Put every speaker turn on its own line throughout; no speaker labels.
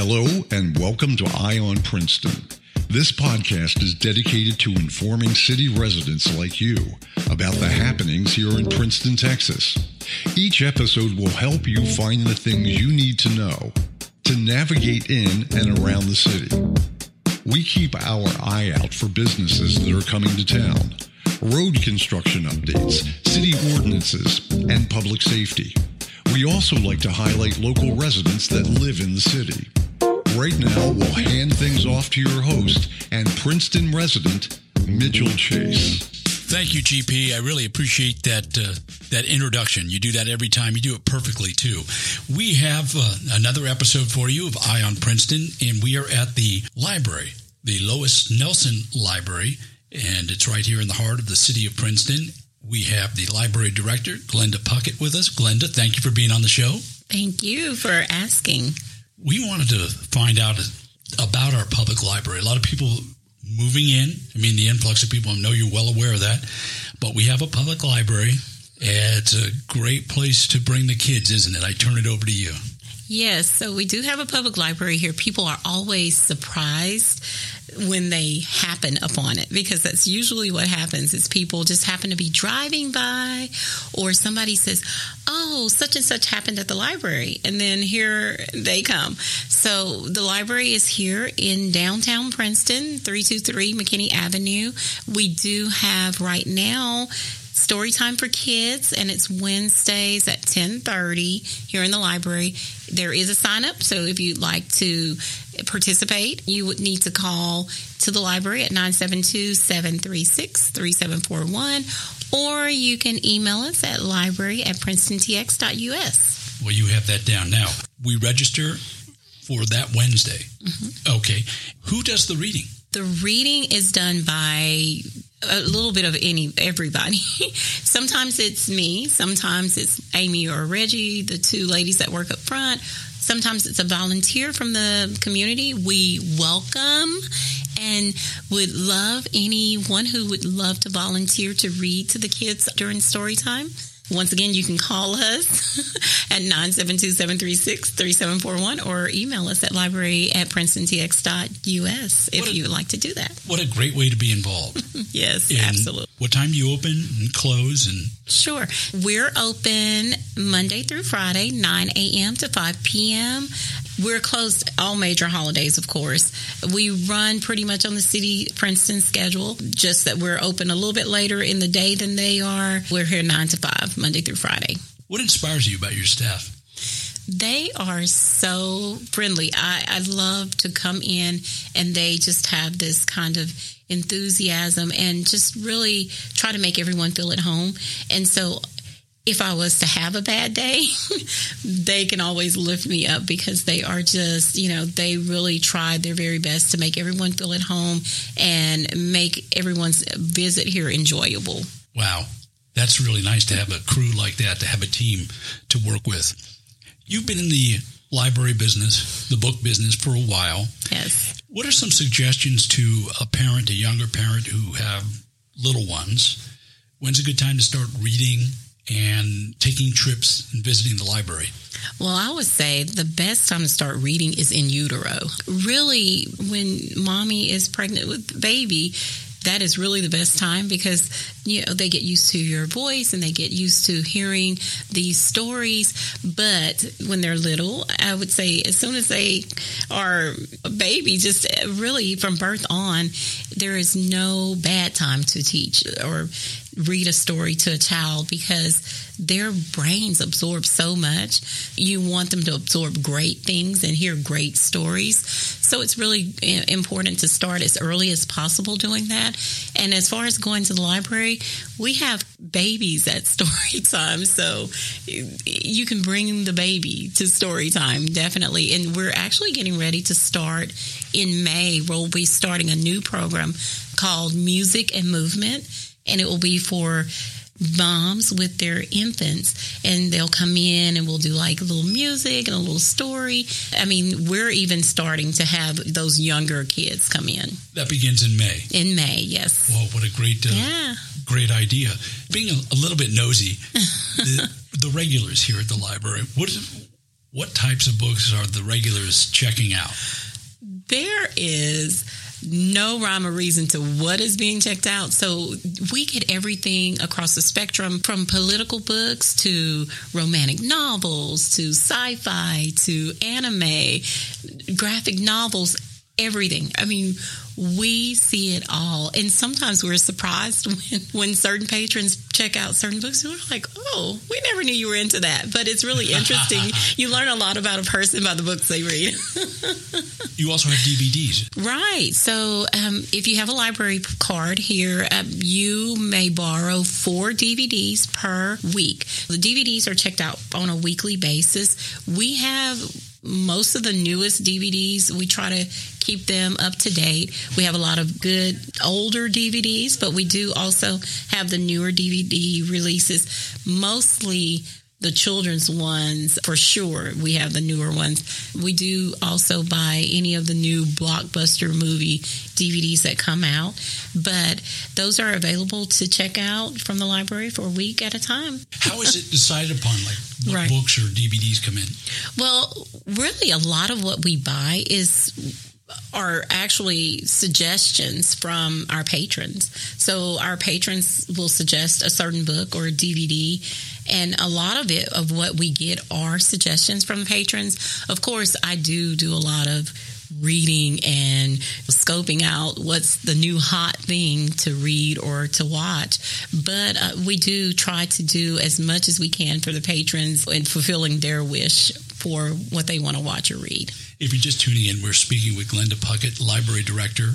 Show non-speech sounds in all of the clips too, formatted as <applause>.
Hello, and welcome to Eye on Princeton. This podcast is dedicated to informing city residents like you about the happenings here in Princeton, Texas. Each episode will help you find the things you need to know to navigate in and around the city. We keep our eye out for businesses that are coming to town, road construction updates, city ordinances, and public safety. We also like to highlight local residents that live in the city. Right now, we'll hand things off to your host and Princeton resident, Mitchell Chase.
Thank you, GP. I really appreciate that uh, that introduction. You do that every time. You do it perfectly too. We have uh, another episode for you of Eye on Princeton, and we are at the library, the Lois Nelson Library, and it's right here in the heart of the city of Princeton. We have the library director, Glenda Puckett, with us. Glenda, thank you for being on the show.
Thank you for asking.
We wanted to find out about our public library. A lot of people moving in. I mean, the influx of people, I know you're well aware of that. But we have a public library. It's a great place to bring the kids, isn't it? I turn it over to you.
Yes, so we do have a public library here. People are always surprised when they happen upon it because that's usually what happens is people just happen to be driving by or somebody says oh such and such happened at the library and then here they come so the library is here in downtown princeton 323 mckinney avenue we do have right now story time for kids and it's wednesdays at 10.30 here in the library. There is a sign up so if you'd like to participate you would need to call to the library at 972-736-3741 or you can email us at library at princetontx.us
well you have that down. Now we register for that wednesday. Mm-hmm. okay. Who does the reading?
The reading is done by a little bit of any everybody. <laughs> sometimes it's me, sometimes it's Amy or Reggie, the two ladies that work up front. Sometimes it's a volunteer from the community. We welcome and would love anyone who would love to volunteer to read to the kids during story time. Once again, you can call us <laughs> at 972-736-3741 or email us at library at princetontx.us if a, you would like to do that.
What a great way to be involved. <laughs>
yes, and absolutely.
What time do you open and close? And
Sure. We're open Monday through Friday, 9 a.m. to 5 p.m. We're closed all major holidays, of course. We run pretty much on the city Princeton schedule, just that we're open a little bit later in the day than they are. We're here 9 to 5, Monday through Friday.
What inspires you about your staff?
They are so friendly. I, I love to come in and they just have this kind of enthusiasm and just really try to make everyone feel at home. And so if I was to have a bad day, <laughs> they can always lift me up because they are just, you know, they really try their very best to make everyone feel at home and make everyone's visit here enjoyable.
Wow. That's really nice to have a crew like that, to have a team to work with. You've been in the library business, the book business for a while.
Yes.
What are some suggestions to a parent, a younger parent who have little ones? When's a good time to start reading and taking trips and visiting the library?
Well, I would say the best time to start reading is in utero. Really, when mommy is pregnant with baby, that is really the best time because you know they get used to your voice and they get used to hearing these stories but when they're little i would say as soon as they are a baby just really from birth on there is no bad time to teach or read a story to a child because their brains absorb so much. You want them to absorb great things and hear great stories. So it's really important to start as early as possible doing that. And as far as going to the library, we have babies at <laughs> story time. So you can bring the baby to story time, definitely. And we're actually getting ready to start in May. We'll be starting a new program called Music and Movement and it will be for moms with their infants and they'll come in and we'll do like a little music and a little story. I mean, we're even starting to have those younger kids come in.
That begins in May.
In May, yes.
Well, what a great uh, yeah. great idea. Being a, a little bit nosy, <laughs> the, the, regulars here at the library, what what types of books are the regulars checking out?
There is no rhyme or reason to what is being checked out. So we get everything across the spectrum from political books to romantic novels to sci fi to anime, graphic novels, everything. I mean, we see it all. And sometimes we're surprised <laughs> when, when certain patrons check out certain books. We're like, oh, we never knew you were into that. But it's really <laughs> interesting. you learn a lot about a person by the books they read. <laughs>
you also have DVDs.
Right. So um, if you have a library card here, uh, you may borrow four DVDs per week. The DVDs are checked out on a weekly basis. We have most of the newest DVDs. We try to keep them up to date. We have a lot of good older DVDs, but we do also have the newer DVD releases, mostly the children's ones for sure. We have the newer ones. We do also buy any of the new blockbuster movie DVDs that come out, but those are available to check out from the library for a week at a time.
How is it decided upon, like what right. books or DVDs come in?
Well, really, a lot of what we buy is are actually suggestions from our patrons. So our patrons will suggest a certain book or a DVD and a lot of it of what we get are suggestions from patrons. Of course, I do do a lot of reading and scoping out what's the new hot thing to read or to watch. But uh, we do try to do as much as we can for the patrons and fulfilling their wish for what they want to watch or read.
If you're just tuning in, we're speaking with Glenda Puckett, Library Director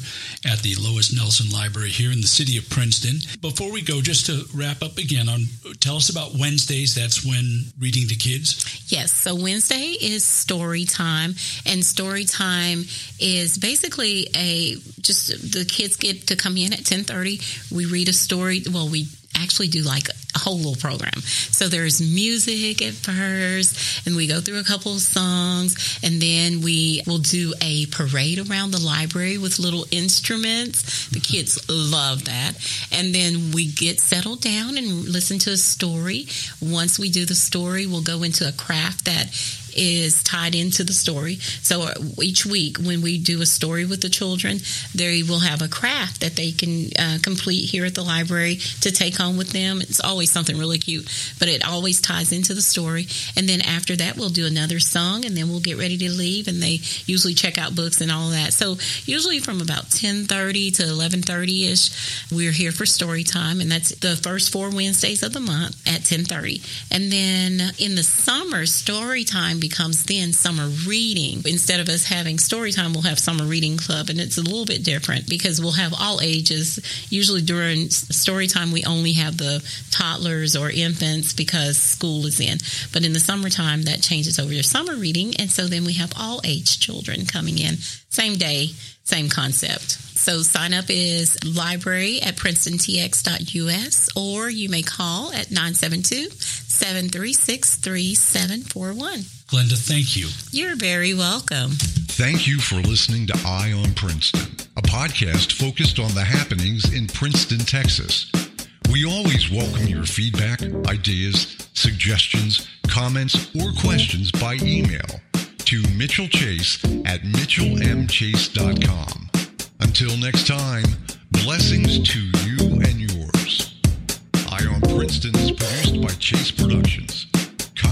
at the Lois Nelson Library here in the city of Princeton. Before we go, just to wrap up again on, tell us about Wednesdays. That's when reading to kids.
Yes. So Wednesday is story time, and story time is basically a just the kids get to come in at ten thirty. We read a story. Well, we actually do like whole little program. So there's music at first, and we go through a couple of songs, and then we will do a parade around the library with little instruments. The kids love that. And then we get settled down and listen to a story. Once we do the story, we'll go into a craft that is tied into the story. So uh, each week, when we do a story with the children, they will have a craft that they can uh, complete here at the library to take home with them. It's always something really cute, but it always ties into the story. And then after that, we'll do another song, and then we'll get ready to leave. And they usually check out books and all that. So usually from about ten thirty to eleven thirty ish, we're here for story time, and that's the first four Wednesdays of the month at ten thirty. And then in the summer, story time becomes then summer reading. Instead of us having story time, we'll have summer reading club, and it's a little bit different because we'll have all ages. Usually during story time, we only have the toddlers or infants because school is in. But in the summertime, that changes over to summer reading, and so then we have all age children coming in. Same day, same concept. So sign up is library at princetontx.us or you may call at 972 736 3741.
Glenda, thank you.
You're very welcome.
Thank you for listening to Eye on Princeton, a podcast focused on the happenings in Princeton, Texas. We always welcome your feedback, ideas, suggestions, comments, or questions by email to Mitchell Chase at mitchellmchase.com. Until next time, blessings to you and yours. Eye on Princeton is produced by Chase Productions.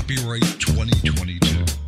Copyright 2022.